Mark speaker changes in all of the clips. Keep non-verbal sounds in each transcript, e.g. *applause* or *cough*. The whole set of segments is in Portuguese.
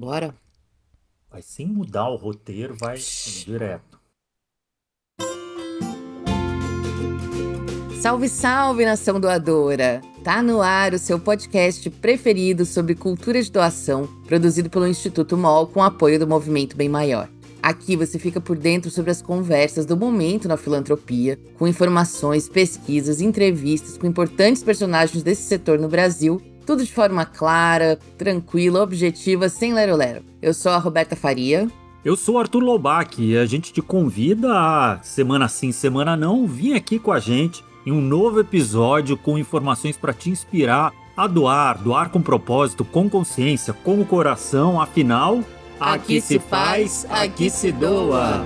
Speaker 1: Bora.
Speaker 2: Vai sem mudar o roteiro, vai direto.
Speaker 1: Salve, salve, nação doadora! Tá no ar o seu podcast preferido sobre cultura de doação, produzido pelo Instituto MOL com apoio do Movimento Bem Maior. Aqui você fica por dentro sobre as conversas do momento na filantropia, com informações, pesquisas, entrevistas com importantes personagens desse setor no Brasil, tudo de forma clara, tranquila, objetiva, sem lero-lero. Eu sou a Roberta Faria.
Speaker 2: Eu sou Arthur Lobac e a gente te convida a, semana sim, semana não, vir aqui com a gente em um novo episódio com informações para te inspirar a doar, doar com propósito, com consciência, com o coração, afinal,
Speaker 1: Aqui se faz, aqui se doa.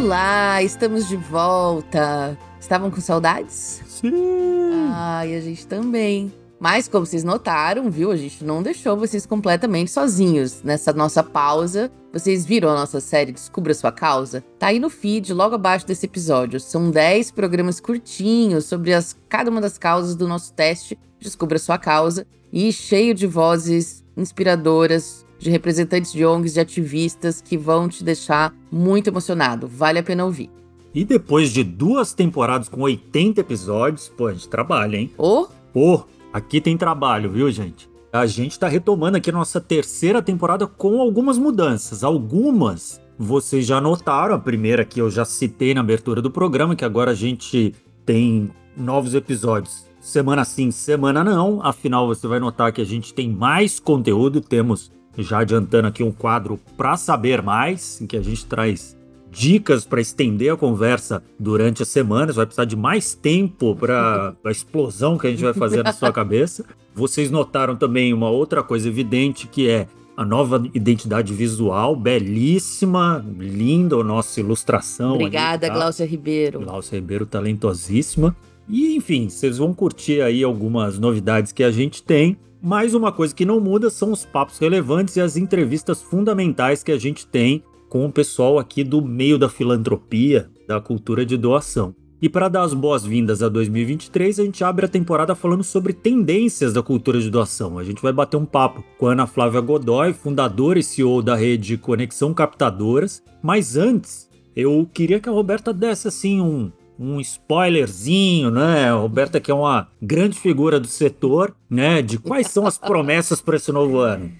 Speaker 1: Olá, estamos de volta. Estavam com saudades?
Speaker 2: Sim.
Speaker 1: Ai, a gente também. Mas, como vocês notaram, viu? A gente não deixou vocês completamente sozinhos nessa nossa pausa. Vocês viram a nossa série Descubra Sua Causa? Tá aí no feed, logo abaixo desse episódio. São 10 programas curtinhos sobre as, cada uma das causas do nosso teste Descubra Sua Causa e cheio de vozes inspiradoras de representantes de ONGs, de ativistas que vão te deixar muito emocionado. Vale a pena ouvir.
Speaker 2: E depois de duas temporadas com 80 episódios, pô, a gente trabalha, hein?
Speaker 1: Ô! Oh.
Speaker 2: Pô, Aqui tem trabalho, viu, gente? A gente está retomando aqui a nossa terceira temporada com algumas mudanças. Algumas vocês já notaram, a primeira que eu já citei na abertura do programa, que agora a gente tem novos episódios semana sim, semana não. Afinal, você vai notar que a gente tem mais conteúdo. Temos já adiantando aqui um quadro para saber mais, em que a gente traz dicas para estender a conversa durante as semanas. Vai precisar de mais tempo para *laughs* a explosão que a gente vai fazer na sua cabeça. Vocês notaram também uma outra coisa evidente que é a nova identidade visual, belíssima, linda a nossa ilustração.
Speaker 1: Obrigada, ali, tá? Glaucia Ribeiro.
Speaker 2: Glaucia Ribeiro, talentosíssima. E enfim, vocês vão curtir aí algumas novidades que a gente tem. Mais uma coisa que não muda são os papos relevantes e as entrevistas fundamentais que a gente tem com o pessoal aqui do meio da filantropia, da cultura de doação. E para dar as boas-vindas a 2023, a gente abre a temporada falando sobre tendências da cultura de doação. A gente vai bater um papo com a Ana Flávia Godoy, fundadora e CEO da rede Conexão Captadoras. Mas antes, eu queria que a Roberta desse assim um, um spoilerzinho, né? A Roberta que é uma grande figura do setor, né? De quais são as promessas para esse novo ano.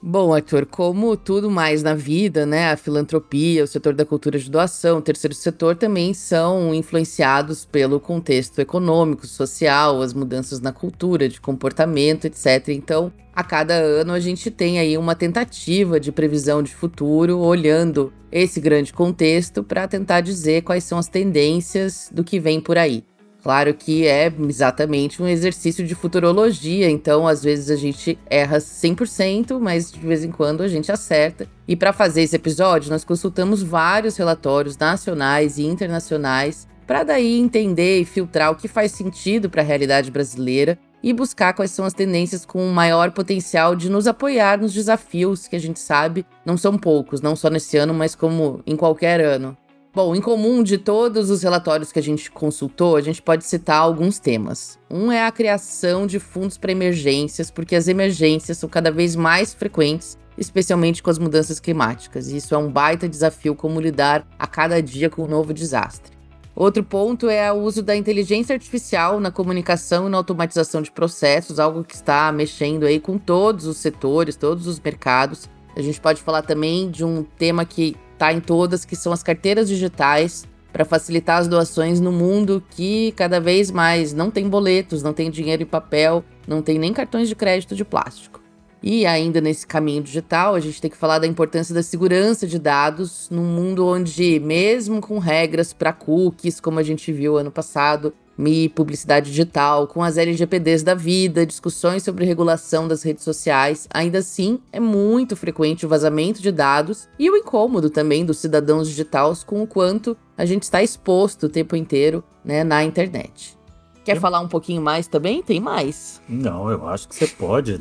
Speaker 1: Bom, Arthur, como tudo mais na vida, né, a filantropia, o setor da cultura de doação, o terceiro setor também são influenciados pelo contexto econômico, social, as mudanças na cultura, de comportamento, etc. Então, a cada ano a gente tem aí uma tentativa de previsão de futuro, olhando esse grande contexto para tentar dizer quais são as tendências do que vem por aí. Claro que é exatamente um exercício de futurologia, então às vezes a gente erra 100%, mas de vez em quando a gente acerta. E para fazer esse episódio, nós consultamos vários relatórios nacionais e internacionais para daí entender e filtrar o que faz sentido para a realidade brasileira e buscar quais são as tendências com maior potencial de nos apoiar nos desafios que a gente sabe não são poucos, não só nesse ano, mas como em qualquer ano. Bom, em comum de todos os relatórios que a gente consultou, a gente pode citar alguns temas. Um é a criação de fundos para emergências, porque as emergências são cada vez mais frequentes, especialmente com as mudanças climáticas. E isso é um baita desafio como lidar a cada dia com um novo desastre. Outro ponto é o uso da inteligência artificial na comunicação e na automatização de processos, algo que está mexendo aí com todos os setores, todos os mercados. A gente pode falar também de um tema que tá em todas, que são as carteiras digitais para facilitar as doações no mundo que cada vez mais não tem boletos, não tem dinheiro em papel, não tem nem cartões de crédito de plástico. E ainda nesse caminho digital, a gente tem que falar da importância da segurança de dados num mundo onde, mesmo com regras para cookies, como a gente viu ano passado, Mi, publicidade digital, com as LGPDs da vida, discussões sobre regulação das redes sociais, ainda assim é muito frequente o vazamento de dados e o incômodo também dos cidadãos digitais com o quanto a gente está exposto o tempo inteiro né, na internet. Quer eu... falar um pouquinho mais também? Tem mais.
Speaker 2: Não, eu acho que você pode.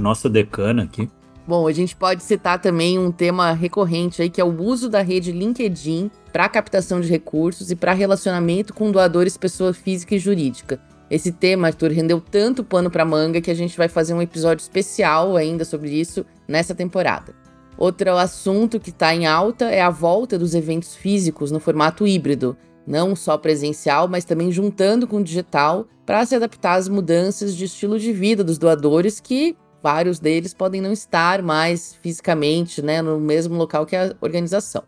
Speaker 2: Nossa decana aqui.
Speaker 1: Bom, a gente pode citar também um tema recorrente aí, que é o uso da rede LinkedIn para captação de recursos e para relacionamento com doadores pessoa física e jurídica. Esse tema, Arthur, rendeu tanto pano para manga que a gente vai fazer um episódio especial ainda sobre isso nessa temporada. Outro assunto que está em alta é a volta dos eventos físicos no formato híbrido, não só presencial, mas também juntando com o digital para se adaptar às mudanças de estilo de vida dos doadores, que vários deles podem não estar mais fisicamente né, no mesmo local que a organização.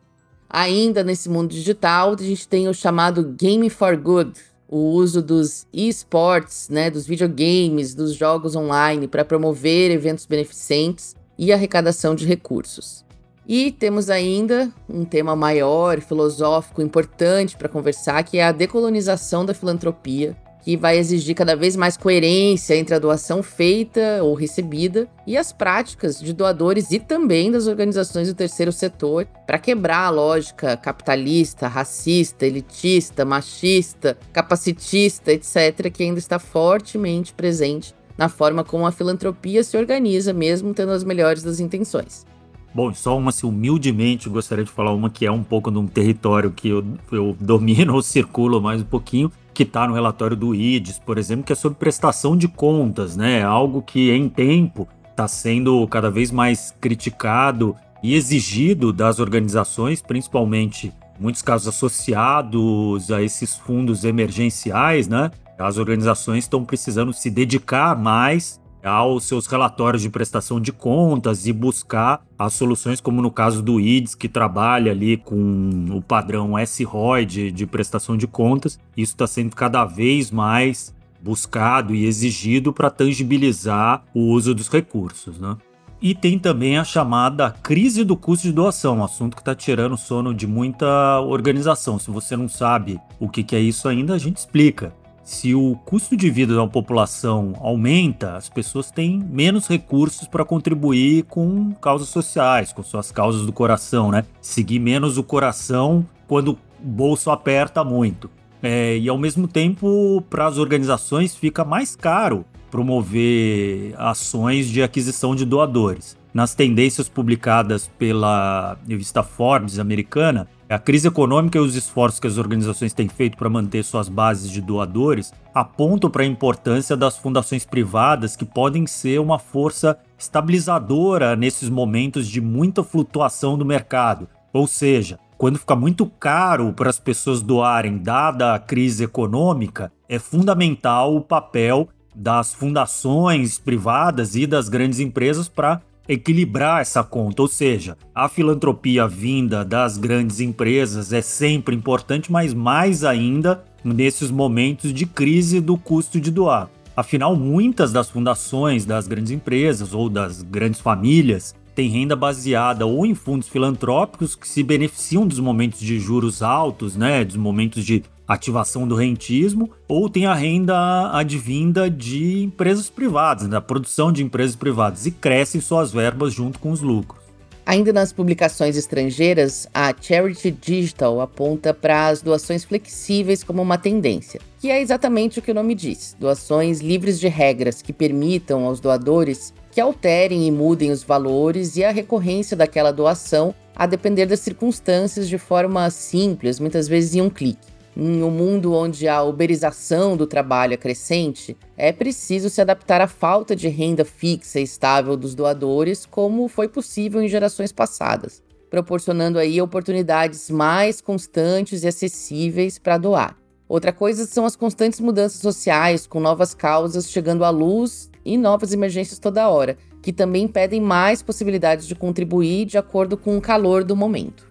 Speaker 1: Ainda nesse mundo digital, a gente tem o chamado Game for Good, o uso dos esports, né, dos videogames, dos jogos online para promover eventos beneficentes e arrecadação de recursos. E temos ainda um tema maior, filosófico, importante para conversar, que é a decolonização da filantropia, que vai exigir cada vez mais coerência entre a doação feita ou recebida e as práticas de doadores e também das organizações do terceiro setor para quebrar a lógica capitalista, racista, elitista, machista, capacitista, etc., que ainda está fortemente presente na forma como a filantropia se organiza, mesmo tendo as melhores das intenções.
Speaker 2: Bom, só uma, assim, humildemente, gostaria de falar uma que é um pouco de um território que eu, eu domino *laughs* ou circulo mais um pouquinho, que está no relatório do IDES, por exemplo, que é sobre prestação de contas, né? Algo que em tempo está sendo cada vez mais criticado e exigido das organizações, principalmente muitos casos associados a esses fundos emergenciais, né? As organizações estão precisando se dedicar mais aos seus relatórios de prestação de contas e buscar as soluções, como no caso do IDES, que trabalha ali com o padrão S-ROI de, de prestação de contas. Isso está sendo cada vez mais buscado e exigido para tangibilizar o uso dos recursos. Né? E tem também a chamada crise do custo de doação, um assunto que está tirando sono de muita organização. Se você não sabe o que é isso ainda, a gente explica se o custo de vida da população aumenta, as pessoas têm menos recursos para contribuir com causas sociais, com suas causas do coração, né? Seguir menos o coração quando o bolso aperta muito. É, e ao mesmo tempo, para as organizações fica mais caro promover ações de aquisição de doadores. Nas tendências publicadas pela revista Forbes americana, a crise econômica e os esforços que as organizações têm feito para manter suas bases de doadores apontam para a importância das fundações privadas que podem ser uma força estabilizadora nesses momentos de muita flutuação do mercado. Ou seja, quando fica muito caro para as pessoas doarem, dada a crise econômica, é fundamental o papel das fundações privadas e das grandes empresas para equilibrar essa conta, ou seja, a filantropia vinda das grandes empresas é sempre importante, mas mais ainda nesses momentos de crise do custo de doar. Afinal, muitas das fundações das grandes empresas ou das grandes famílias têm renda baseada ou em fundos filantrópicos que se beneficiam dos momentos de juros altos, né, dos momentos de ativação do rentismo, ou tem a renda advinda de empresas privadas, da produção de empresas privadas, e crescem suas verbas junto com os lucros.
Speaker 1: Ainda nas publicações estrangeiras, a Charity Digital aponta para as doações flexíveis como uma tendência, que é exatamente o que o nome diz: doações livres de regras que permitam aos doadores que alterem e mudem os valores e a recorrência daquela doação a depender das circunstâncias de forma simples, muitas vezes em um clique em um mundo onde a uberização do trabalho é crescente, é preciso se adaptar à falta de renda fixa e estável dos doadores, como foi possível em gerações passadas, proporcionando aí oportunidades mais constantes e acessíveis para doar. Outra coisa são as constantes mudanças sociais, com novas causas chegando à luz e novas emergências toda hora, que também pedem mais possibilidades de contribuir de acordo com o calor do momento.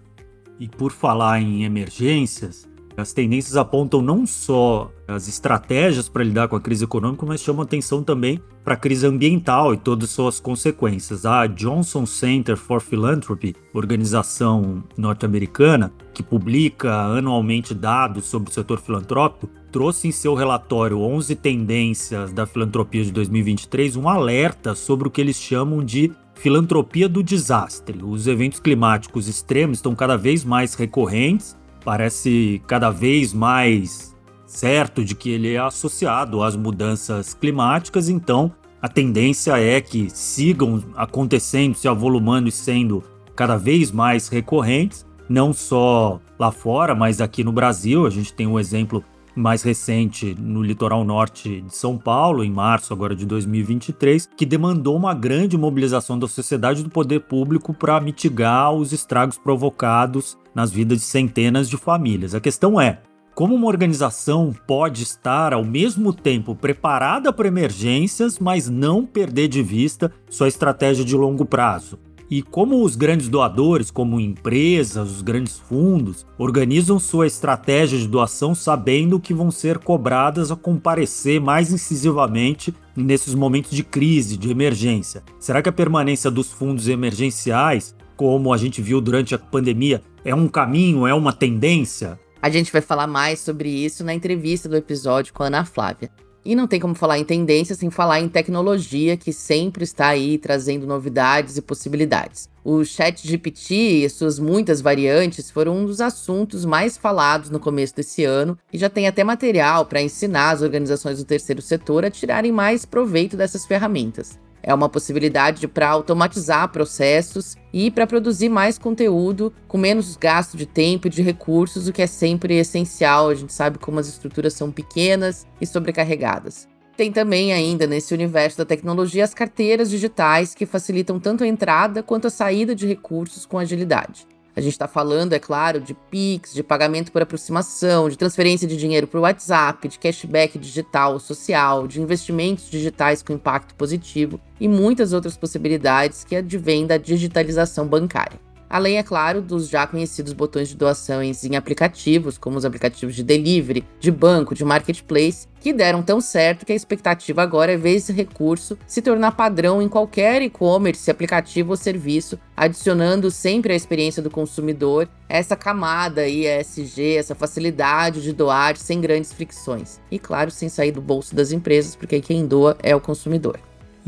Speaker 2: E por falar em emergências, as tendências apontam não só as estratégias para lidar com a crise econômica, mas chamam atenção também para a crise ambiental e todas suas consequências. A Johnson Center for Philanthropy, organização norte-americana que publica anualmente dados sobre o setor filantrópico, trouxe em seu relatório 11 tendências da filantropia de 2023 um alerta sobre o que eles chamam de filantropia do desastre. Os eventos climáticos extremos estão cada vez mais recorrentes parece cada vez mais certo de que ele é associado às mudanças climáticas, então a tendência é que sigam acontecendo, se avolumando e sendo cada vez mais recorrentes, não só lá fora, mas aqui no Brasil. A gente tem um exemplo mais recente no litoral norte de São Paulo, em março agora de 2023, que demandou uma grande mobilização da sociedade e do poder público para mitigar os estragos provocados nas vidas de centenas de famílias. A questão é, como uma organização pode estar ao mesmo tempo preparada para emergências, mas não perder de vista sua estratégia de longo prazo? E como os grandes doadores, como empresas, os grandes fundos, organizam sua estratégia de doação sabendo que vão ser cobradas a comparecer mais incisivamente nesses momentos de crise, de emergência? Será que a permanência dos fundos emergenciais, como a gente viu durante a pandemia, é um caminho, é uma tendência?
Speaker 1: A gente vai falar mais sobre isso na entrevista do episódio com a Ana Flávia. E não tem como falar em tendência sem falar em tecnologia, que sempre está aí trazendo novidades e possibilidades. O ChatGPT e suas muitas variantes foram um dos assuntos mais falados no começo desse ano e já tem até material para ensinar as organizações do terceiro setor a tirarem mais proveito dessas ferramentas. É uma possibilidade para automatizar processos e para produzir mais conteúdo com menos gasto de tempo e de recursos, o que é sempre essencial. A gente sabe como as estruturas são pequenas e sobrecarregadas. Tem também ainda nesse universo da tecnologia as carteiras digitais que facilitam tanto a entrada quanto a saída de recursos com agilidade. A gente está falando, é claro, de Pix, de pagamento por aproximação, de transferência de dinheiro para o WhatsApp, de cashback digital, social, de investimentos digitais com impacto positivo e muitas outras possibilidades que advêm da digitalização bancária. Além, é claro, dos já conhecidos botões de doações em aplicativos, como os aplicativos de delivery, de banco, de marketplace, que deram tão certo que a expectativa agora é ver esse recurso se tornar padrão em qualquer e-commerce, aplicativo ou serviço, adicionando sempre à experiência do consumidor essa camada ESG, essa facilidade de doar sem grandes fricções. E claro, sem sair do bolso das empresas, porque quem doa é o consumidor.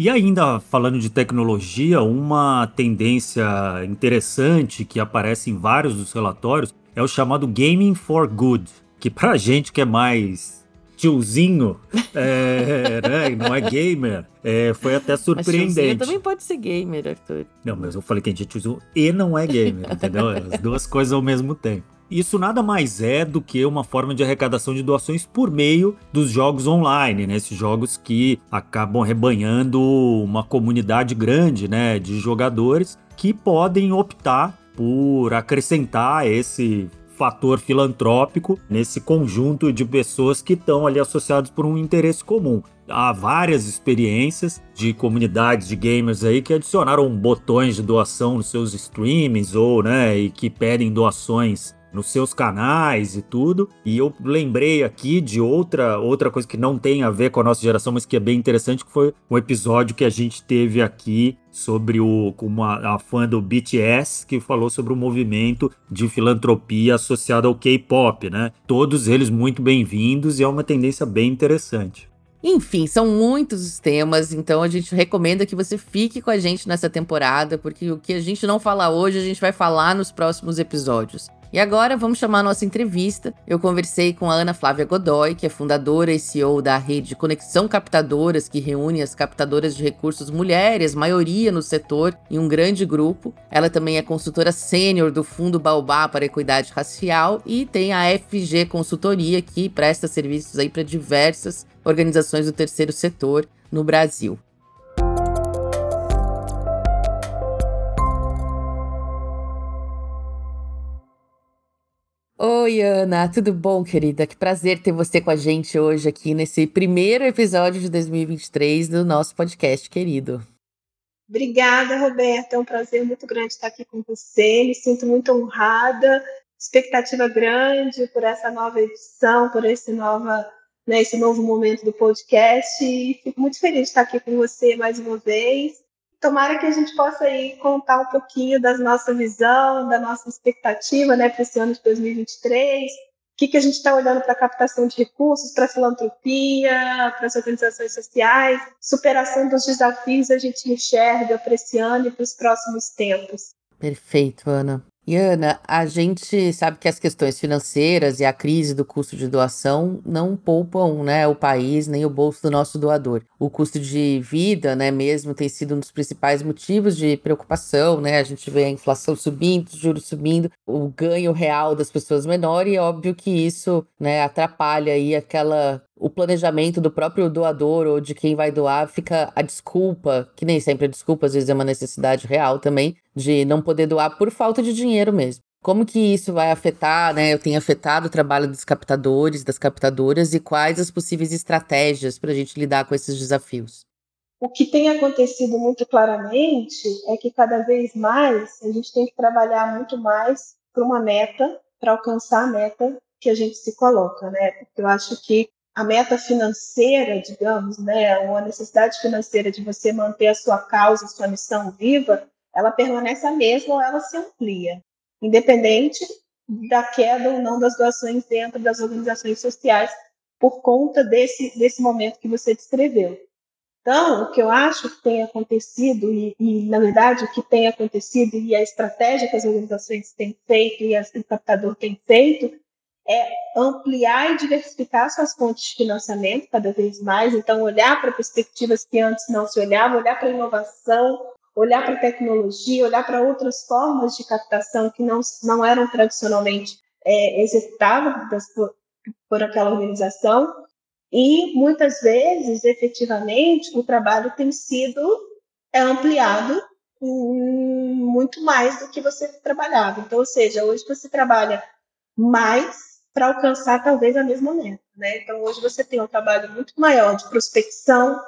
Speaker 2: E ainda falando de tecnologia, uma tendência interessante que aparece em vários dos relatórios é o chamado Gaming for Good, que pra gente que é mais tiozinho, *laughs* é, né, não é gamer, é, foi até surpreendente.
Speaker 1: Mas também pode ser gamer, Arthur.
Speaker 2: Não, mas eu falei que a gente é tiozinho e não é gamer, entendeu? As duas coisas ao mesmo tempo. Isso nada mais é do que uma forma de arrecadação de doações por meio dos jogos online, né? Esses jogos que acabam rebanhando uma comunidade grande, né, de jogadores que podem optar por acrescentar esse fator filantrópico nesse conjunto de pessoas que estão ali associados por um interesse comum. Há várias experiências de comunidades de gamers aí que adicionaram botões de doação nos seus streamings ou, né, e que pedem doações nos seus canais e tudo. E eu lembrei aqui de outra outra coisa que não tem a ver com a nossa geração, mas que é bem interessante, que foi um episódio que a gente teve aqui sobre o uma a fã do BTS que falou sobre o movimento de filantropia associado ao K-pop, né? Todos eles muito bem-vindos e é uma tendência bem interessante.
Speaker 1: Enfim, são muitos os temas, então a gente recomenda que você fique com a gente nessa temporada, porque o que a gente não fala hoje, a gente vai falar nos próximos episódios. E agora vamos chamar a nossa entrevista. Eu conversei com a Ana Flávia Godoy, que é fundadora e CEO da rede Conexão Captadoras, que reúne as captadoras de recursos mulheres, maioria no setor, em um grande grupo. Ela também é consultora sênior do Fundo Baobá para Equidade Racial e tem a FG Consultoria, que presta serviços aí para diversas organizações do terceiro setor no Brasil. Oi, Ana, tudo bom, querida? Que prazer ter você com a gente hoje aqui nesse primeiro episódio de 2023 do nosso podcast, querido.
Speaker 3: Obrigada, Roberta. É um prazer muito grande estar aqui com você. Me sinto muito honrada, expectativa grande por essa nova edição, por esse, nova, né, esse novo momento do podcast. E fico muito feliz de estar aqui com você mais uma vez tomara que a gente possa aí contar um pouquinho da nossa visão, da nossa expectativa né, para esse ano de 2023. O que, que a gente está olhando para a captação de recursos, para a filantropia, para as organizações sociais, superação dos desafios a gente enxerga para esse ano e para os próximos tempos.
Speaker 1: Perfeito, Ana. E Ana, a gente sabe que as questões financeiras e a crise do custo de doação não poupam né, o país nem o bolso do nosso doador. O custo de vida, né, mesmo, tem sido um dos principais motivos de preocupação, né? A gente vê a inflação subindo, os juros subindo, o ganho real das pessoas menor e é óbvio que isso, né, atrapalha aí aquela o planejamento do próprio doador ou de quem vai doar fica a desculpa, que nem sempre é desculpa, às vezes é uma necessidade real também, de não poder doar por falta de dinheiro mesmo. Como que isso vai afetar, né? Eu tenho afetado o trabalho dos captadores, das captadoras e quais as possíveis estratégias para a gente lidar com esses desafios?
Speaker 3: O que tem acontecido muito claramente é que cada vez mais a gente tem que trabalhar muito mais para uma meta, para alcançar a meta que a gente se coloca, né? Porque eu acho que a meta financeira, digamos, né, ou a necessidade financeira de você manter a sua causa, a sua missão viva, ela permanece a mesma ou ela se amplia, independente da queda ou não das doações dentro das organizações sociais por conta desse, desse momento que você descreveu. Então, o que eu acho que tem acontecido, e, e, na verdade o que tem acontecido, e a estratégia que as organizações têm feito e o captador tem feito, é ampliar e diversificar suas fontes de financiamento cada vez mais, então olhar para perspectivas que antes não se olhava, olhar para inovação, olhar para tecnologia, olhar para outras formas de captação que não, não eram tradicionalmente é, executadas por, por aquela organização, e muitas vezes, efetivamente, o trabalho tem sido é, ampliado muito mais do que você trabalhava. Então, ou seja, hoje você trabalha mais para alcançar talvez a mesma meta. Né? Então, hoje você tem um trabalho muito maior de prospecção,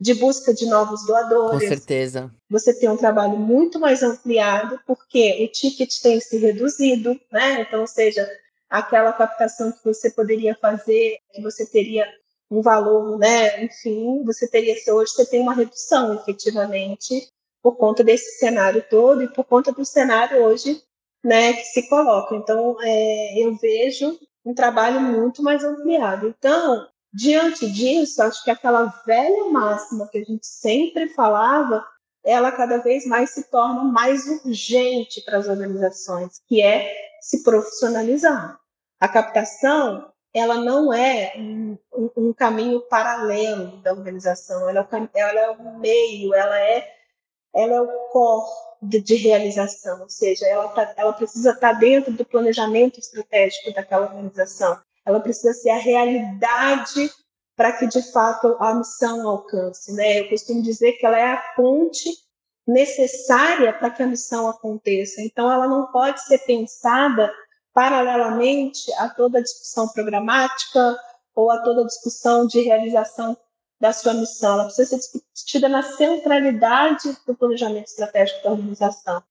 Speaker 3: de busca de novos doadores.
Speaker 1: Com certeza.
Speaker 3: Você tem um trabalho muito mais ampliado, porque o ticket tem se reduzido, né? Então, ou seja, aquela captação que você poderia fazer, que você teria um valor, né? Enfim, você teria hoje você tem uma redução efetivamente por conta desse cenário todo e por conta do cenário hoje né, que se coloca. Então, é, eu vejo um trabalho muito mais ampliado. Então, diante disso, acho que aquela velha máxima que a gente sempre falava, ela cada vez mais se torna mais urgente para as organizações, que é se profissionalizar. A captação, ela não é um, um caminho paralelo da organização, ela é, ela é o meio, ela é, ela é o core de, de realização, ou seja, ela, tá, ela precisa estar tá dentro do planejamento estratégico daquela organização, ela precisa ser a realidade para que de fato a missão alcance. Né? Eu costumo dizer que ela é a ponte necessária para que a missão aconteça. Então, ela não pode ser pensada paralelamente a toda a discussão programática ou a toda a discussão de realização da sua missão, ela precisa ser discutida na centralidade do planejamento estratégico da organização.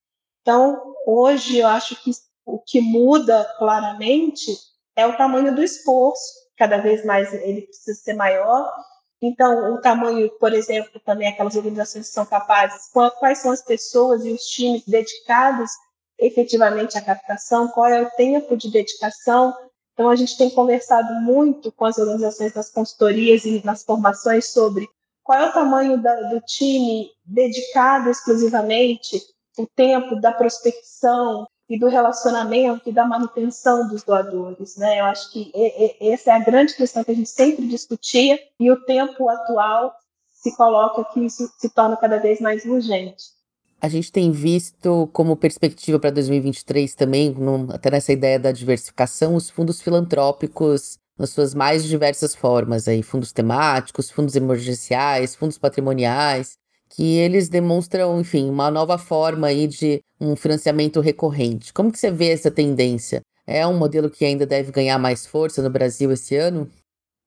Speaker 3: Então, hoje, eu acho que o que muda claramente é o tamanho do esforço, cada vez mais ele precisa ser maior. Então, o tamanho, por exemplo, também aquelas organizações que são capazes, quais são as pessoas e os times dedicados efetivamente à captação, qual é o tempo de dedicação então, a gente tem conversado muito com as organizações das consultorias e nas formações sobre qual é o tamanho da, do time dedicado exclusivamente, o tempo da prospecção e do relacionamento e da manutenção dos doadores. Né? Eu acho que essa é a grande questão que a gente sempre discutia e o tempo atual se coloca que isso se torna cada vez mais urgente.
Speaker 1: A gente tem visto como perspectiva para 2023 também, no, até nessa ideia da diversificação, os fundos filantrópicos nas suas mais diversas formas, aí, fundos temáticos, fundos emergenciais, fundos patrimoniais, que eles demonstram, enfim, uma nova forma aí de um financiamento recorrente. Como que você vê essa tendência? É um modelo que ainda deve ganhar mais força no Brasil esse ano?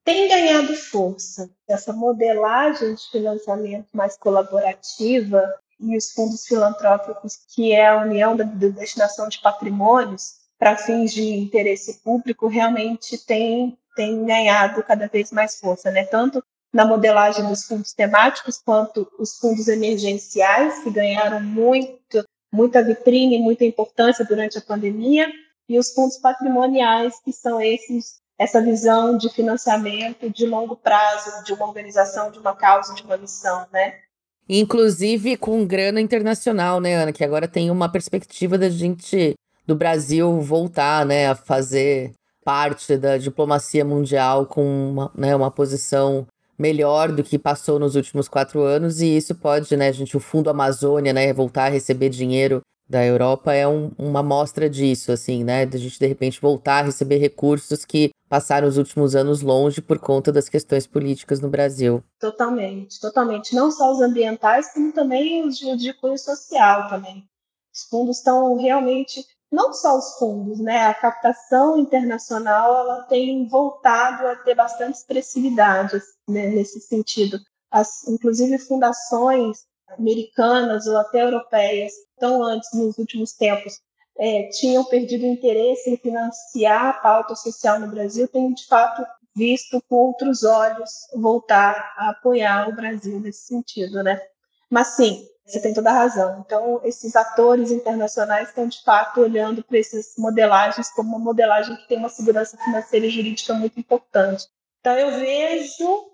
Speaker 3: Tem ganhado força. Essa modelagem de financiamento mais colaborativa e os fundos filantrópicos, que é a União da, Destinação de Patrimônios, para fins de interesse público, realmente tem, tem ganhado cada vez mais força, né? tanto na modelagem dos fundos temáticos, quanto os fundos emergenciais, que ganharam muito, muita vitrine, muita importância durante a pandemia, e os fundos patrimoniais, que são esses essa visão de financiamento de longo prazo de uma organização, de uma causa, de uma missão, né?
Speaker 1: Inclusive com grana internacional, né, Ana? Que agora tem uma perspectiva da gente do Brasil voltar né, a fazer parte da diplomacia mundial com uma, né, uma posição melhor do que passou nos últimos quatro anos, e isso pode, né, gente, o Fundo Amazônia, né, voltar a receber dinheiro da Europa é um, uma mostra disso, assim, né, da gente de repente voltar a receber recursos que passaram os últimos anos longe por conta das questões políticas no Brasil.
Speaker 3: Totalmente, totalmente. Não só os ambientais, como também os de, de cunho social também. Os fundos estão realmente não só os fundos, né? A captação internacional ela tem voltado a ter bastante expressividade né, nesse sentido. As, inclusive fundações americanas ou até europeias, tão antes nos últimos tempos, é, tinham perdido interesse em financiar a pauta social no Brasil, têm de fato visto com outros olhos voltar a apoiar o Brasil nesse sentido, né? Mas sim, você tem toda a razão. Então, esses atores internacionais estão, de fato, olhando para essas modelagens como uma modelagem que tem uma segurança financeira e jurídica muito importante. Então, eu vejo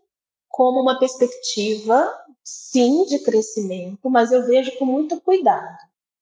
Speaker 3: como uma perspectiva, sim, de crescimento, mas eu vejo com muito cuidado,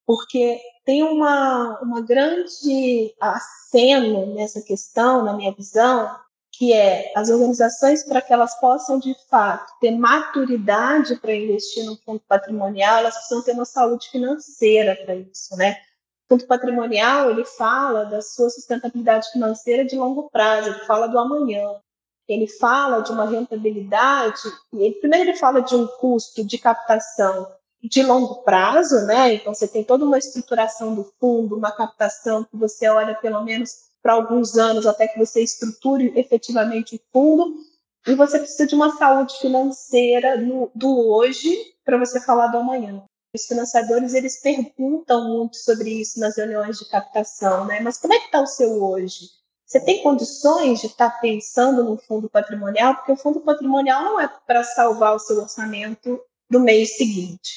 Speaker 3: porque tem uma, uma grande aceno nessa questão, na minha visão, que é as organizações para que elas possam de fato ter maturidade para investir no fundo patrimonial, elas precisam ter uma saúde financeira para isso, né? O fundo patrimonial ele fala da sua sustentabilidade financeira de longo prazo, ele fala do amanhã, ele fala de uma rentabilidade. Ele, primeiro ele fala de um custo de captação de longo prazo, né? Então você tem toda uma estruturação do fundo, uma captação que você olha pelo menos para alguns anos até que você estruture efetivamente o fundo. E você precisa de uma saúde financeira no, do hoje para você falar do amanhã. Os financiadores eles perguntam muito sobre isso nas reuniões de captação, né? Mas como é que está o seu hoje? Você tem condições de estar tá pensando no fundo patrimonial? Porque o fundo patrimonial não é para salvar o seu orçamento do mês seguinte,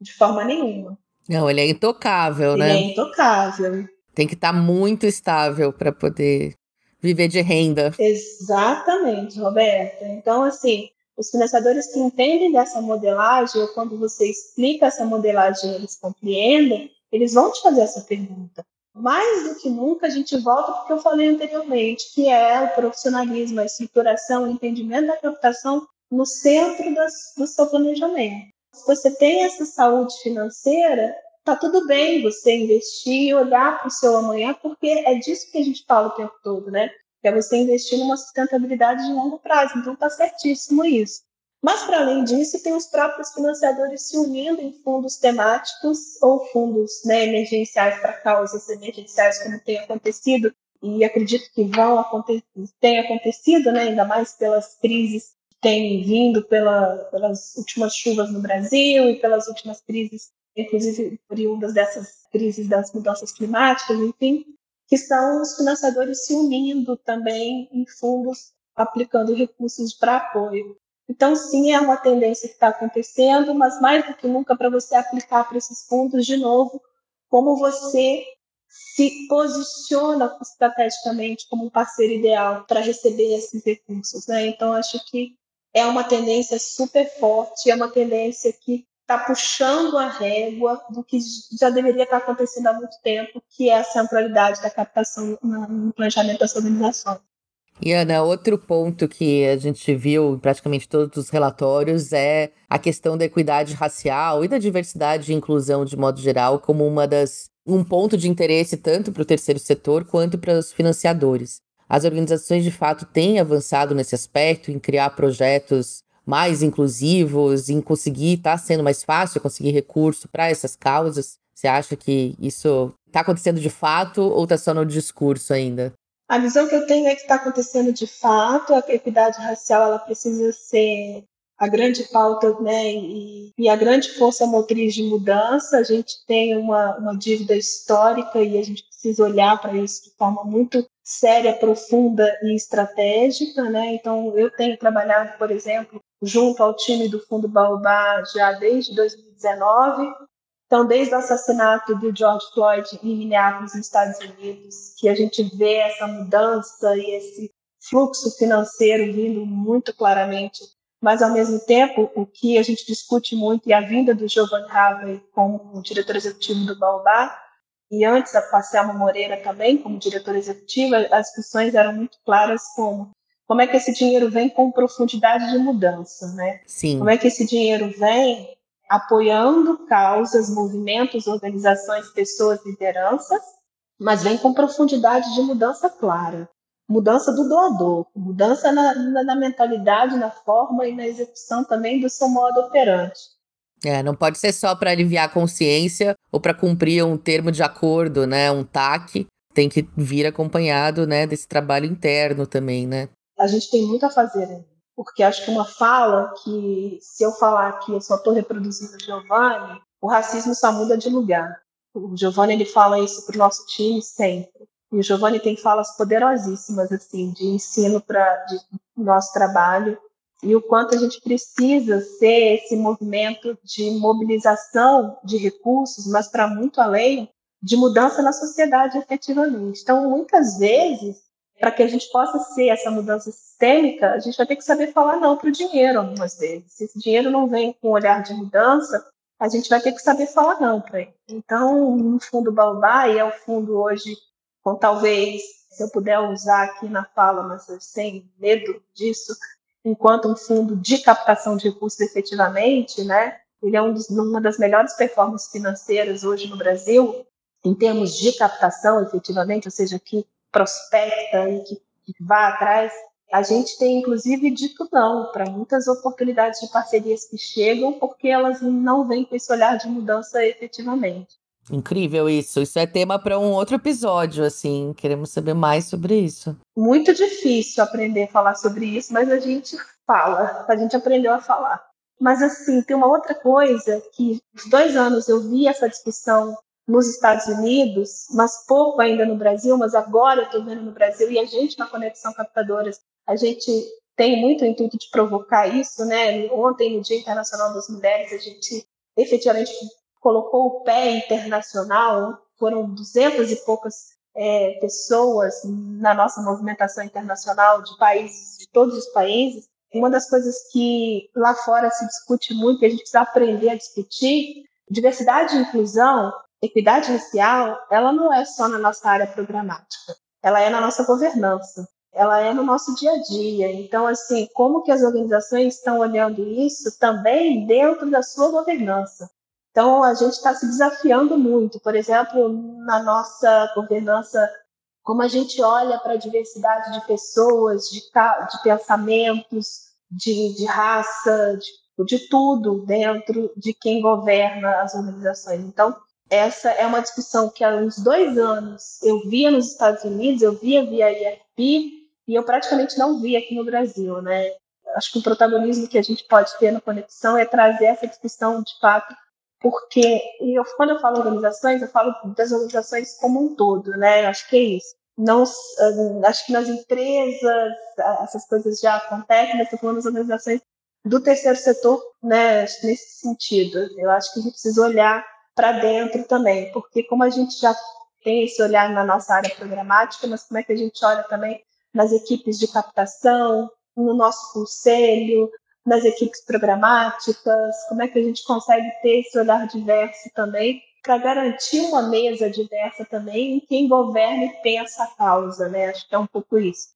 Speaker 3: de forma nenhuma.
Speaker 1: Não, ele é intocável,
Speaker 3: ele
Speaker 1: né?
Speaker 3: Ele é intocável.
Speaker 1: Tem que estar tá muito estável para poder viver de renda.
Speaker 3: Exatamente, Roberta. Então, assim, os financiadores que entendem dessa modelagem, ou quando você explica essa modelagem eles compreendem, eles vão te fazer essa pergunta. Mais do que nunca, a gente volta para o que eu falei anteriormente, que é o profissionalismo, a estruturação, o entendimento da captação no centro das, do seu planejamento. Se você tem essa saúde financeira, tá tudo bem você investir e olhar para o seu amanhã, porque é disso que a gente fala o tempo todo, né? Que é você investir numa sustentabilidade de longo prazo. Então tá certíssimo isso. Mas, para além disso, tem os próprios financiadores se unindo em fundos temáticos ou fundos né, emergenciais para causas emergenciais, como tem acontecido, e acredito que vão acontecer, tem acontecido, né, ainda mais pelas crises que têm vindo pela, pelas últimas chuvas no Brasil e pelas últimas crises inclusive oriundas dessas crises das mudanças climáticas, enfim, que são os financiadores se unindo também em fundos aplicando recursos para apoio. Então, sim, é uma tendência que está acontecendo, mas mais do que nunca para você aplicar para esses fundos, de novo, como você se posiciona estrategicamente como um parceiro ideal para receber esses recursos. Né? Então, acho que é uma tendência super forte, é uma tendência que está puxando a régua do que já deveria estar acontecendo há muito tempo, que é a centralidade da captação no planejamento das organizações.
Speaker 1: E Ana, outro ponto que a gente viu em praticamente todos os relatórios é a questão da equidade racial e da diversidade e inclusão de modo geral como uma das um ponto de interesse tanto para o terceiro setor quanto para os financiadores. As organizações de fato têm avançado nesse aspecto em criar projetos mais inclusivos, em conseguir, está sendo mais fácil conseguir recurso para essas causas? Você acha que isso está acontecendo de fato ou está só no discurso ainda?
Speaker 3: A visão que eu tenho é que está acontecendo de fato, a equidade racial ela precisa ser a grande pauta né, e, e, a grande força motriz de mudança. A gente tem uma, uma dívida histórica e a gente precisa olhar para isso de forma muito séria, profunda e estratégica. Né? Então, eu tenho trabalhado, por exemplo, junto ao time do Fundo Baobá já desde 2019. Então, desde o assassinato do George Floyd em Minneapolis, nos Estados Unidos, que a gente vê essa mudança e esse fluxo financeiro vindo muito claramente mas ao mesmo tempo o que a gente discute muito e a vinda do Giovanni Harvey como diretor executivo do Baobá e antes da Selma Moreira também, como diretora executiva, as discussões eram muito claras como como é que esse dinheiro vem com profundidade de mudança, né?
Speaker 1: Sim.
Speaker 3: Como é que esse dinheiro vem apoiando causas, movimentos, organizações, pessoas, lideranças, mas vem com profundidade de mudança clara. Mudança do doador, mudança na, na, na mentalidade, na forma e na execução também do seu modo operante.
Speaker 1: É, não pode ser só para aliviar a consciência ou para cumprir um termo de acordo, né, um TAC. Tem que vir acompanhado, né, desse trabalho interno também, né?
Speaker 3: a gente tem muito a fazer, né? Porque acho que uma fala que, se eu falar aqui, eu só estou reproduzindo Giovanni, o racismo só muda de lugar. O Giovanni ele fala isso para o nosso time sempre. E o Giovanni tem falas poderosíssimas assim de ensino para nosso trabalho e o quanto a gente precisa ser esse movimento de mobilização de recursos, mas para muito além de mudança na sociedade efetivamente. Então, muitas vezes para que a gente possa ser essa mudança sistêmica, a gente vai ter que saber falar não para o dinheiro algumas vezes. Se esse dinheiro não vem com um olhar de mudança, a gente vai ter que saber falar não para ele. Então, no fundo Baobá, e é o fundo hoje, com talvez, se eu puder usar aqui na fala, mas sem medo disso, enquanto um fundo de captação de recursos efetivamente, né? Ele é um dos, uma das melhores performances financeiras hoje no Brasil, em termos de captação, efetivamente, ou seja, que prospecta e que, que vá atrás, a gente tem inclusive dito não para muitas oportunidades de parcerias que chegam, porque elas não vêm com esse olhar de mudança efetivamente.
Speaker 1: Incrível isso. Isso é tema para um outro episódio, assim. Queremos saber mais sobre isso.
Speaker 3: Muito difícil aprender a falar sobre isso, mas a gente fala. A gente aprendeu a falar. Mas, assim, tem uma outra coisa que, os dois anos eu vi essa discussão nos Estados Unidos, mas pouco ainda no Brasil, mas agora eu estou vendo no Brasil, e a gente na Conexão Captadoras, a gente tem muito o intuito de provocar isso, né? Ontem, no Dia Internacional das Mulheres, a gente efetivamente colocou o pé internacional, foram duzentas e poucas é, pessoas na nossa movimentação internacional de países, de todos os países. Uma das coisas que lá fora se discute muito, que a gente precisa aprender a discutir, diversidade e inclusão equidade racial, ela não é só na nossa área programática, ela é na nossa governança, ela é no nosso dia a dia. Então, assim, como que as organizações estão olhando isso também dentro da sua governança? Então, a gente está se desafiando muito. Por exemplo, na nossa governança, como a gente olha para a diversidade de pessoas, de, de pensamentos, de, de raça, de, de tudo dentro de quem governa as organizações. Então, essa é uma discussão que há uns dois anos eu via nos Estados Unidos, eu via via IFP, e eu praticamente não via aqui no Brasil, né? Acho que o protagonismo que a gente pode ter na conexão é trazer essa discussão de fato, porque eu, quando eu falo organizações, eu falo das organizações como um todo, né? Acho que é isso. Não, acho que nas empresas essas coisas já acontecem, mas estou falando das organizações do terceiro setor, né? Nesse sentido, eu acho que a gente precisa olhar para dentro também, porque como a gente já tem esse olhar na nossa área programática, mas como é que a gente olha também nas equipes de captação, no nosso conselho, nas equipes programáticas, como é que a gente consegue ter esse olhar diverso também para garantir uma mesa diversa também em quem governa e pensa a causa, né? Acho que é um pouco isso.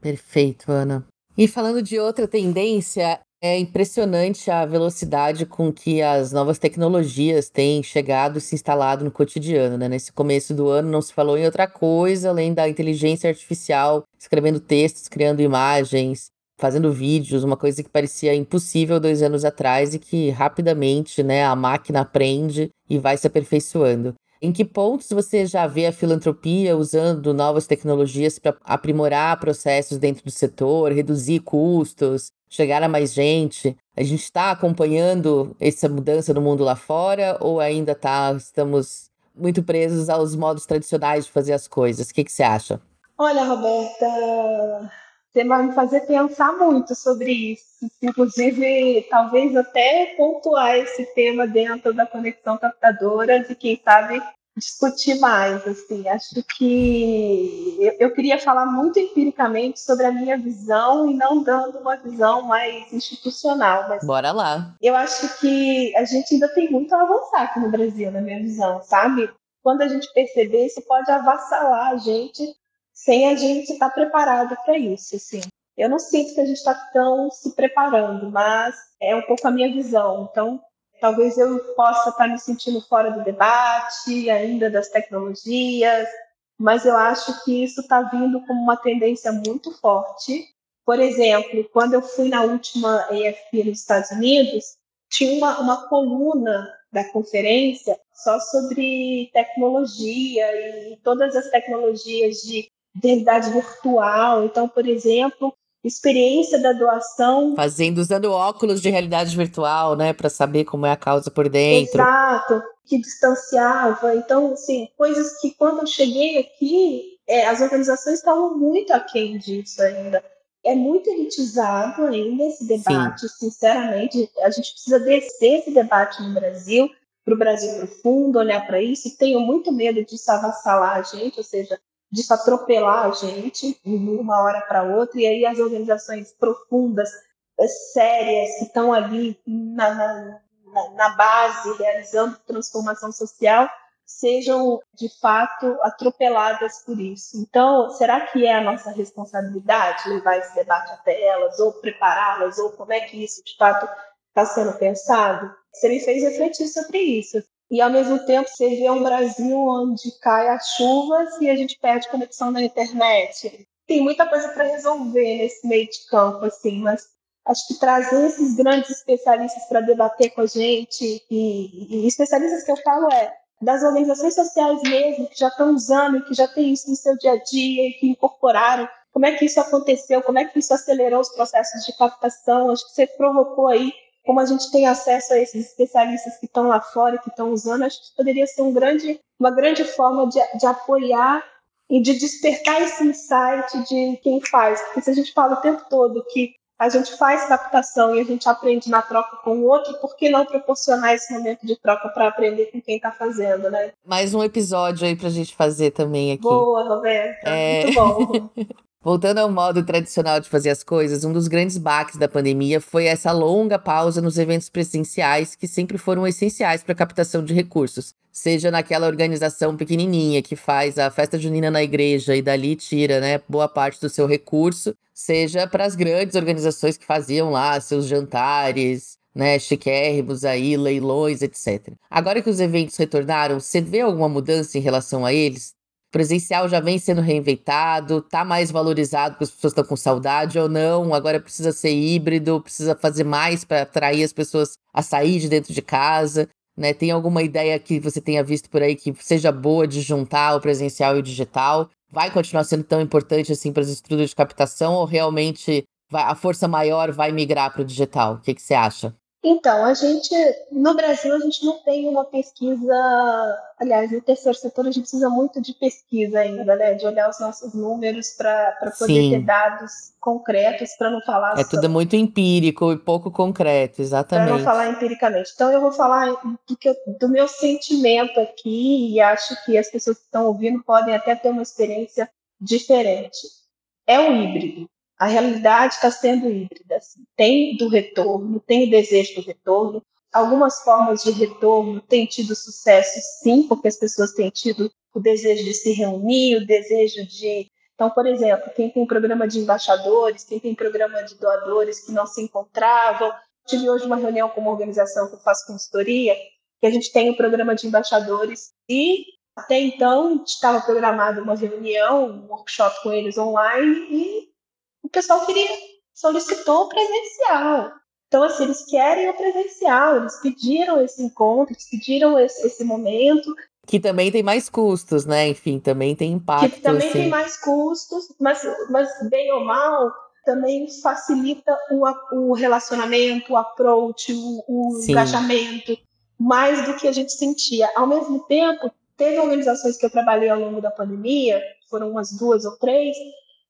Speaker 1: Perfeito, Ana. E falando de outra tendência, é impressionante a velocidade com que as novas tecnologias têm chegado e se instalado no cotidiano, né? Nesse começo do ano não se falou em outra coisa além da inteligência artificial, escrevendo textos, criando imagens, fazendo vídeos, uma coisa que parecia impossível dois anos atrás e que rapidamente, né, a máquina aprende e vai se aperfeiçoando. Em que pontos você já vê a filantropia usando novas tecnologias para aprimorar processos dentro do setor, reduzir custos, chegar a mais gente? A gente está acompanhando essa mudança no mundo lá fora ou ainda tá, estamos muito presos aos modos tradicionais de fazer as coisas? O que, que você acha?
Speaker 3: Olha, Roberta, você vai me fazer pensar muito sobre isso. Inclusive, talvez até pontuar esse tema dentro da conexão captadora, de quem sabe discutir mais, assim, acho que eu, eu, queria falar muito empiricamente sobre a minha visão e não dando uma visão mais institucional. Mas
Speaker 1: Bora lá.
Speaker 3: Eu acho que a gente ainda tem muito a avançar aqui no Brasil, na minha visão, sabe? quando a gente perceber, isso pode avassalar a gente sem a gente estar preparado para isso. Assim. Eu não sinto que a gente está tão se preparando, mas é um pouco a minha visão. Então, talvez eu possa estar me sentindo fora do debate, ainda das tecnologias, mas eu acho que isso está vindo como uma tendência muito forte. Por exemplo, quando eu fui na última EFP nos Estados Unidos, tinha uma, uma coluna da conferência só sobre tecnologia e todas as tecnologias de realidade virtual. Então, por exemplo, experiência da doação.
Speaker 1: Fazendo, usando óculos de realidade virtual, né, para saber como é a causa por dentro.
Speaker 3: Exato, que distanciava. Então, assim, coisas que quando eu cheguei aqui, é, as organizações estavam muito aquém disso ainda. É muito elitizado ainda esse debate, Sim. sinceramente. A gente precisa descer esse debate no Brasil, para o Brasil profundo, olhar para isso. E tenho muito medo disso avassalar a gente, ou seja, disso atropelar a gente de uma hora para outra, e aí as organizações profundas, eh, sérias, que estão ali na, na, na base, realizando transformação social, sejam de fato atropeladas por isso. Então, será que é a nossa responsabilidade levar esse debate até elas, ou prepará-las, ou como é que isso de fato está sendo pensado? Você me fez refletir sobre isso e ao mesmo tempo você vê um Brasil onde cai as chuvas e a gente perde conexão na internet. Tem muita coisa para resolver nesse meio de campo, assim, mas acho que trazer esses grandes especialistas para debater com a gente, e, e, especialistas que eu falo é das organizações sociais mesmo, que já estão usando, que já tem isso no seu dia a dia, que incorporaram, como é que isso aconteceu, como é que isso acelerou os processos de captação, acho que você provocou aí como a gente tem acesso a esses especialistas que estão lá fora, que estão usando, acho que poderia ser um grande, uma grande forma de, de apoiar e de despertar esse insight de quem faz. Porque se a gente fala o tempo todo que a gente faz captação e a gente aprende na troca com o outro, por que não proporcionar esse momento de troca para aprender com quem está fazendo, né?
Speaker 1: Mais um episódio aí para a gente fazer também aqui.
Speaker 3: Boa, Roberta. É... Muito bom. *laughs*
Speaker 1: Voltando ao modo tradicional de fazer as coisas, um dos grandes baques da pandemia foi essa longa pausa nos eventos presenciais que sempre foram essenciais para a captação de recursos. Seja naquela organização pequenininha que faz a festa junina na igreja e dali tira, né, boa parte do seu recurso, seja para as grandes organizações que faziam lá seus jantares, né, chiquérrimos aí, leilões, etc. Agora que os eventos retornaram, você vê alguma mudança em relação a eles? Presencial já vem sendo reinventado, tá mais valorizado porque as pessoas estão com saudade ou não, agora precisa ser híbrido, precisa fazer mais para atrair as pessoas a sair de dentro de casa. Né? Tem alguma ideia que você tenha visto por aí que seja boa de juntar o presencial e o digital? Vai continuar sendo tão importante assim para as estruturas de captação ou realmente vai, a força maior vai migrar para o digital? O que, que você acha?
Speaker 3: Então, a gente, no Brasil, a gente não tem uma pesquisa, aliás, no terceiro setor a gente precisa muito de pesquisa ainda, né? De olhar os nossos números para poder Sim. ter dados concretos, para não falar.
Speaker 1: É só... tudo muito empírico e pouco concreto, exatamente.
Speaker 3: Para não falar empiricamente. Então, eu vou falar do, eu, do meu sentimento aqui e acho que as pessoas que estão ouvindo podem até ter uma experiência diferente. É o híbrido a realidade está sendo híbrida. Assim. Tem do retorno, tem o desejo do retorno. Algumas formas de retorno têm tido sucesso, sim, porque as pessoas têm tido o desejo de se reunir, o desejo de. Então, por exemplo, quem tem programa de embaixadores, quem tem programa de doadores que não se encontravam. Tive hoje uma reunião com uma organização que eu faço consultoria, que a gente tem o um programa de embaixadores e até então estava programada uma reunião, um workshop com eles online e pessoal queria, solicitou o presencial. Então, assim, eles querem o presencial, eles pediram esse encontro, eles pediram esse, esse momento.
Speaker 1: Que também tem mais custos, né? Enfim, também tem impacto.
Speaker 3: Que também
Speaker 1: assim.
Speaker 3: tem mais custos, mas, mas bem ou mal, também facilita o, o relacionamento, o approach, o, o engajamento, mais do que a gente sentia. Ao mesmo tempo, teve organizações que eu trabalhei ao longo da pandemia, foram umas duas ou três,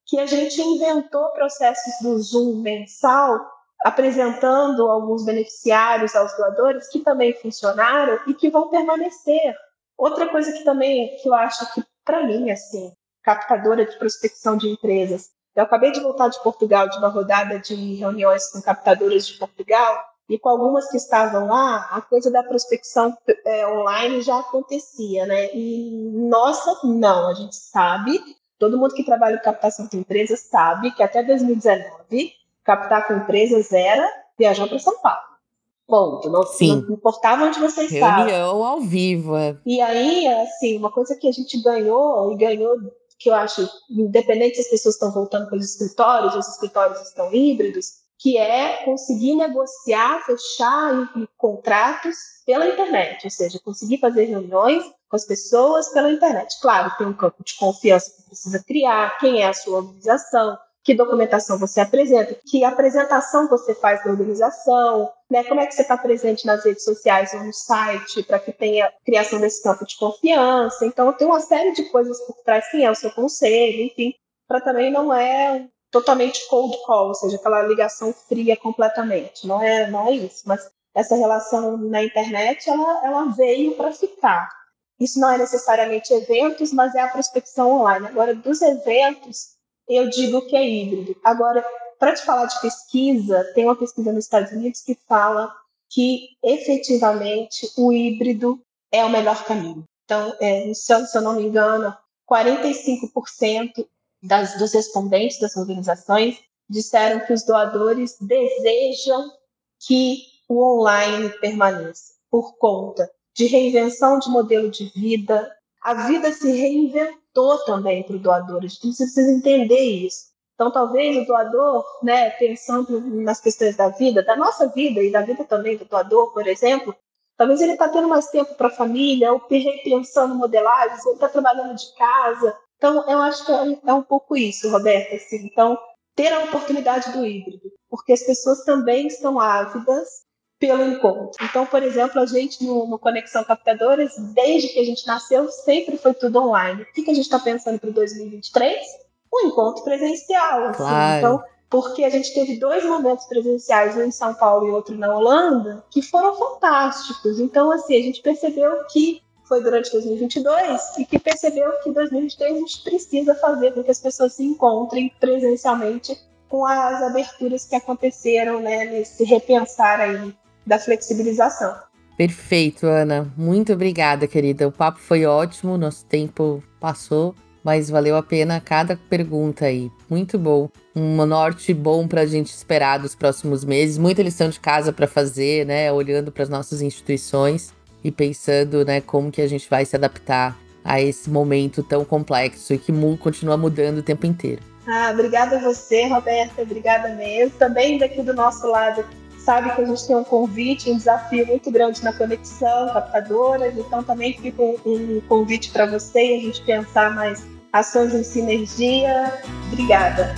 Speaker 3: que a gente inventou processos do Zoom mensal, apresentando alguns beneficiários aos doadores que também funcionaram e que vão permanecer. Outra coisa que também que eu acho que para mim assim, captadora de prospecção de empresas. Eu acabei de voltar de Portugal de uma rodada de reuniões com captadoras de Portugal e com algumas que estavam lá, a coisa da prospecção é, online já acontecia, né? E nossa, não, a gente sabe, todo mundo que trabalha em captação de empresas sabe que até 2019, captar com empresas era viajar para São Paulo. Ponto. Não, Sim. não importava onde você estava.
Speaker 1: Reunião ao vivo. É.
Speaker 3: E aí, assim, uma coisa que a gente ganhou, e ganhou, que eu acho, independente se as pessoas estão voltando para os escritórios, os escritórios estão híbridos, que é conseguir negociar, fechar contratos pela internet, ou seja, conseguir fazer reuniões com as pessoas pela internet. Claro, tem um campo de confiança que precisa criar, quem é a sua organização, que documentação você apresenta, que apresentação você faz da organização, né? Como é que você está presente nas redes sociais ou no site para que tenha criação desse campo de confiança. Então, tem uma série de coisas por trás, quem é o seu conselho, enfim, para também não é totalmente cold call, ou seja, aquela ligação fria completamente. Não é, não é isso, mas essa relação na internet ela, ela veio para ficar. Isso não é necessariamente eventos, mas é a prospecção online. Agora, dos eventos, eu digo que é híbrido. Agora, para te falar de pesquisa, tem uma pesquisa nos Estados Unidos que fala que efetivamente o híbrido é o melhor caminho. Então, é, se, eu, não me engano, 45% das, dos respondentes das organizações disseram que os doadores desejam que o online permaneça por conta de reinvenção de modelo de vida. A vida se reinventou também para o doador. A gente precisa entender isso. Então, talvez o doador, né, pensando nas questões da vida, da nossa vida e da vida também do doador, por exemplo, talvez ele está tendo mais tempo para a família, ou repensando modelagens, ele está trabalhando de casa, então, eu acho que é, é um pouco isso, Roberta. Assim. Então, ter a oportunidade do híbrido, porque as pessoas também estão ávidas pelo encontro. Então, por exemplo, a gente no, no Conexão Captadoras, desde que a gente nasceu, sempre foi tudo online. O que, que a gente está pensando para 2023? Um encontro presencial. Assim. Claro. Então, porque a gente teve dois momentos presenciais, um em São Paulo e outro na Holanda, que foram fantásticos. Então, assim, a gente percebeu que foi durante 2022 e que percebeu que 2023 a gente precisa fazer com que as pessoas se encontrem presencialmente com as aberturas que aconteceram, né, nesse repensar aí da flexibilização.
Speaker 1: Perfeito, Ana. Muito obrigada, querida. O papo foi ótimo, nosso tempo passou, mas valeu a pena cada pergunta aí. Muito bom. Um norte bom para a gente esperar dos próximos meses. Muita lição de casa para fazer, né? Olhando para as nossas instituições e pensando, né, como que a gente vai se adaptar a esse momento tão complexo e que continua mudando o tempo inteiro.
Speaker 3: Ah, obrigada a você, Roberta, obrigada mesmo. Também daqui do nosso lado, sabe que a gente tem um convite, um desafio muito grande na conexão, captadoras, então também fica um, convite para você e a gente pensar mais ações em sinergia. Obrigada.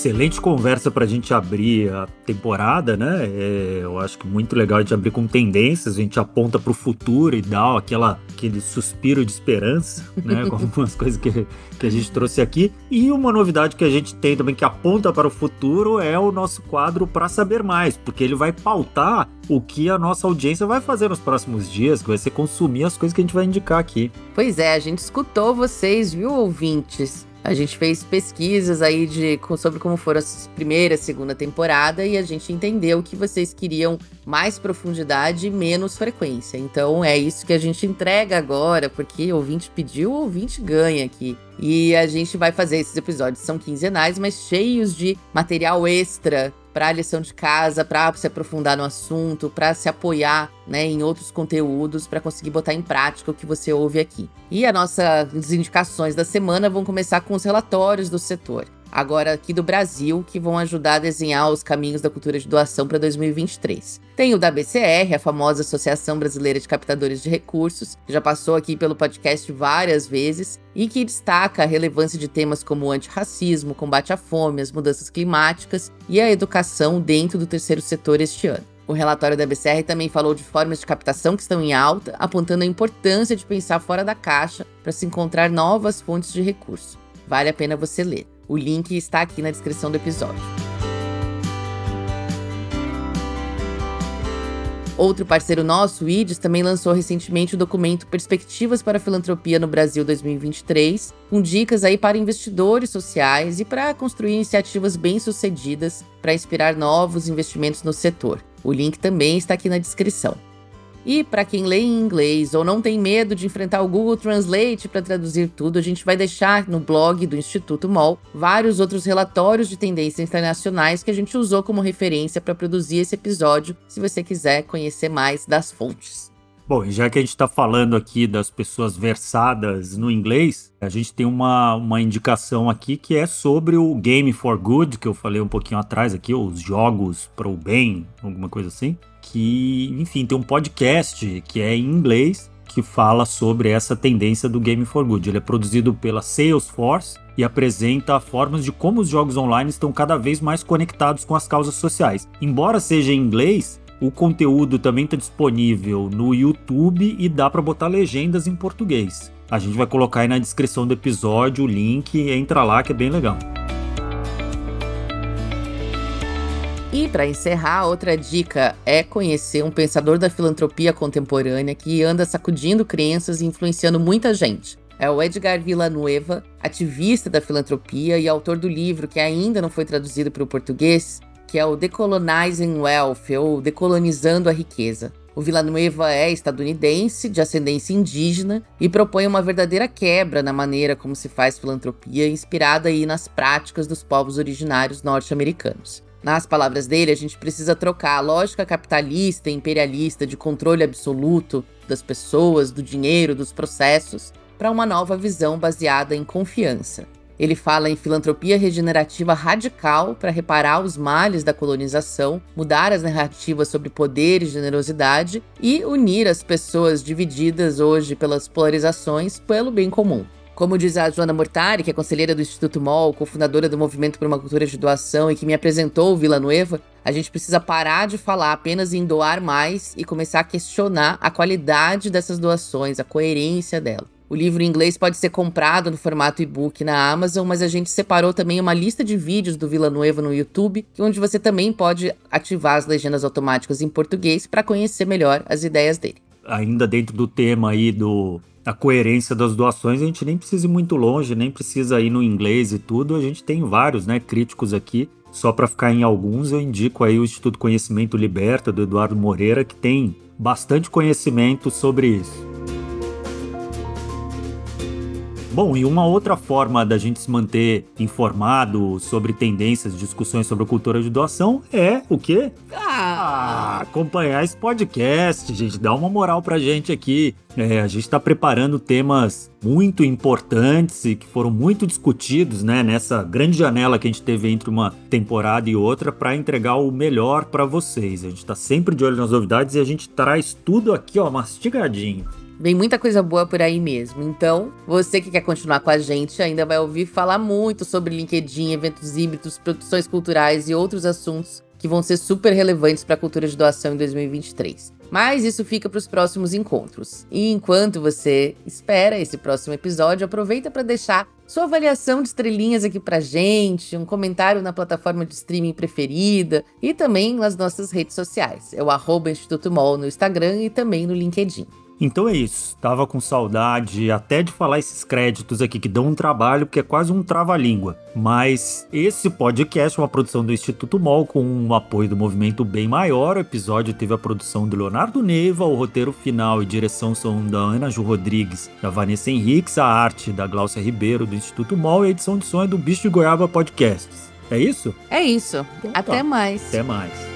Speaker 2: Excelente conversa para a gente abrir a temporada, né? É, eu acho que muito legal a gente abrir com tendências, a gente aponta para o futuro e dá aquela, aquele suspiro de esperança, né? *laughs* com algumas coisas que, que a gente trouxe aqui. E uma novidade que a gente tem também que aponta para o futuro é o nosso quadro para saber mais, porque ele vai pautar o que a nossa audiência vai fazer nos próximos dias, que vai ser consumir as coisas que a gente vai indicar aqui.
Speaker 1: Pois é, a gente escutou vocês, viu, ouvintes? A gente fez pesquisas aí de, sobre como foram a primeira segunda temporada e a gente entendeu que vocês queriam mais profundidade e menos frequência. Então é isso que a gente entrega agora, porque ouvinte pediu, ouvinte ganha aqui. E a gente vai fazer esses episódios, são quinzenais, mas cheios de material extra para lição de casa, para se aprofundar no assunto, para se apoiar né, em outros conteúdos, para conseguir botar em prática o que você ouve aqui. E as nossas indicações da semana vão começar com os relatórios do setor agora aqui do Brasil, que vão ajudar a desenhar os caminhos da cultura de doação para 2023. Tem o da BCR, a famosa Associação Brasileira de Captadores de Recursos, que já passou aqui pelo podcast várias vezes e que destaca a relevância de temas como o antirracismo, combate à fome, as mudanças climáticas e a educação dentro do terceiro setor este ano. O relatório da BCR também falou de formas de captação que estão em alta, apontando a importância de pensar fora da caixa para se encontrar novas fontes de recurso. Vale a pena você ler. O link está aqui na descrição do episódio. Outro parceiro nosso, o IDES, também lançou recentemente o documento Perspectivas para a Filantropia no Brasil 2023, com dicas aí para investidores sociais e para construir iniciativas bem-sucedidas para inspirar novos investimentos no setor. O link também está aqui na descrição. E para quem lê em inglês ou não tem medo de enfrentar o Google Translate para traduzir tudo, a gente vai deixar no blog do Instituto MOL vários outros relatórios de tendências internacionais que a gente usou como referência para produzir esse episódio, se você quiser conhecer mais das fontes.
Speaker 2: Bom, já que a gente está falando aqui das pessoas versadas no inglês, a gente tem uma, uma indicação aqui que é sobre o Game for Good, que eu falei um pouquinho atrás aqui, os jogos para o bem, alguma coisa assim que, enfim, tem um podcast que é em inglês que fala sobre essa tendência do Game for Good. Ele é produzido pela Salesforce e apresenta formas de como os jogos online estão cada vez mais conectados com as causas sociais. Embora seja em inglês, o conteúdo também está disponível no YouTube e dá para botar legendas em português. A gente vai colocar aí na descrição do episódio o link, entra lá que é bem legal.
Speaker 1: E para encerrar, outra dica é conhecer um pensador da filantropia contemporânea que anda sacudindo crenças e influenciando muita gente. É o Edgar Villanueva, ativista da filantropia e autor do livro que ainda não foi traduzido para o português, que é o Decolonizing Wealth, ou Decolonizando a Riqueza. O Villanueva é estadunidense, de ascendência indígena, e propõe uma verdadeira quebra na maneira como se faz filantropia, inspirada aí nas práticas dos povos originários norte-americanos. Nas palavras dele, a gente precisa trocar a lógica capitalista e imperialista de controle absoluto das pessoas, do dinheiro, dos processos, para uma nova visão baseada em confiança. Ele fala em filantropia regenerativa radical para reparar os males da colonização, mudar as narrativas sobre poder e generosidade e unir as pessoas divididas hoje pelas polarizações pelo bem comum. Como diz a Joana Mortari, que é conselheira do Instituto MOL, cofundadora do Movimento por uma Cultura de Doação e que me apresentou o Vila Nueva, a gente precisa parar de falar apenas em doar mais e começar a questionar a qualidade dessas doações, a coerência dela. O livro em inglês pode ser comprado no formato e-book na Amazon, mas a gente separou também uma lista de vídeos do Vila Nueva no YouTube, onde você também pode ativar as legendas automáticas em português para conhecer melhor as ideias dele.
Speaker 2: Ainda dentro do tema aí do a coerência das doações, a gente nem precisa ir muito longe, nem precisa ir no inglês e tudo. A gente tem vários, né, críticos aqui. Só para ficar em alguns, eu indico aí o Instituto Conhecimento Liberta do Eduardo Moreira, que tem bastante conhecimento sobre isso. Bom, e uma outra forma da gente se manter informado sobre tendências, discussões sobre a cultura de doação é o quê? Ah, acompanhar esse podcast, gente. Dá uma moral pra gente aqui. É, a gente está preparando temas muito importantes e que foram muito discutidos, né, nessa grande janela que a gente teve entre uma temporada e outra para entregar o melhor para vocês. A gente está sempre de olho nas novidades e a gente traz tudo aqui, ó, mastigadinho.
Speaker 1: Vem muita coisa boa por aí mesmo. Então, você que quer continuar com a gente ainda vai ouvir falar muito sobre LinkedIn, eventos híbridos, produções culturais e outros assuntos que vão ser super relevantes para a cultura de doação em 2023. Mas isso fica para os próximos encontros. E enquanto você espera esse próximo episódio, aproveita para deixar sua avaliação de estrelinhas aqui pra gente, um comentário na plataforma de streaming preferida e também nas nossas redes sociais. É o Instituto Mol no Instagram e também no LinkedIn.
Speaker 2: Então é isso. Tava com saudade até de falar esses créditos aqui que dão um trabalho, porque é quase um trava-língua. Mas esse podcast é uma produção do Instituto MOL com um apoio do movimento bem maior. O episódio teve a produção do Leonardo Neiva, o roteiro final e direção são da Ana Ju Rodrigues, da Vanessa Henriques, a arte da Glaucia Ribeiro do Instituto MOL e a edição de som é do Bicho de Goiaba Podcasts. É isso?
Speaker 1: É isso. Então, Até
Speaker 2: tá.
Speaker 1: mais.
Speaker 2: Até mais.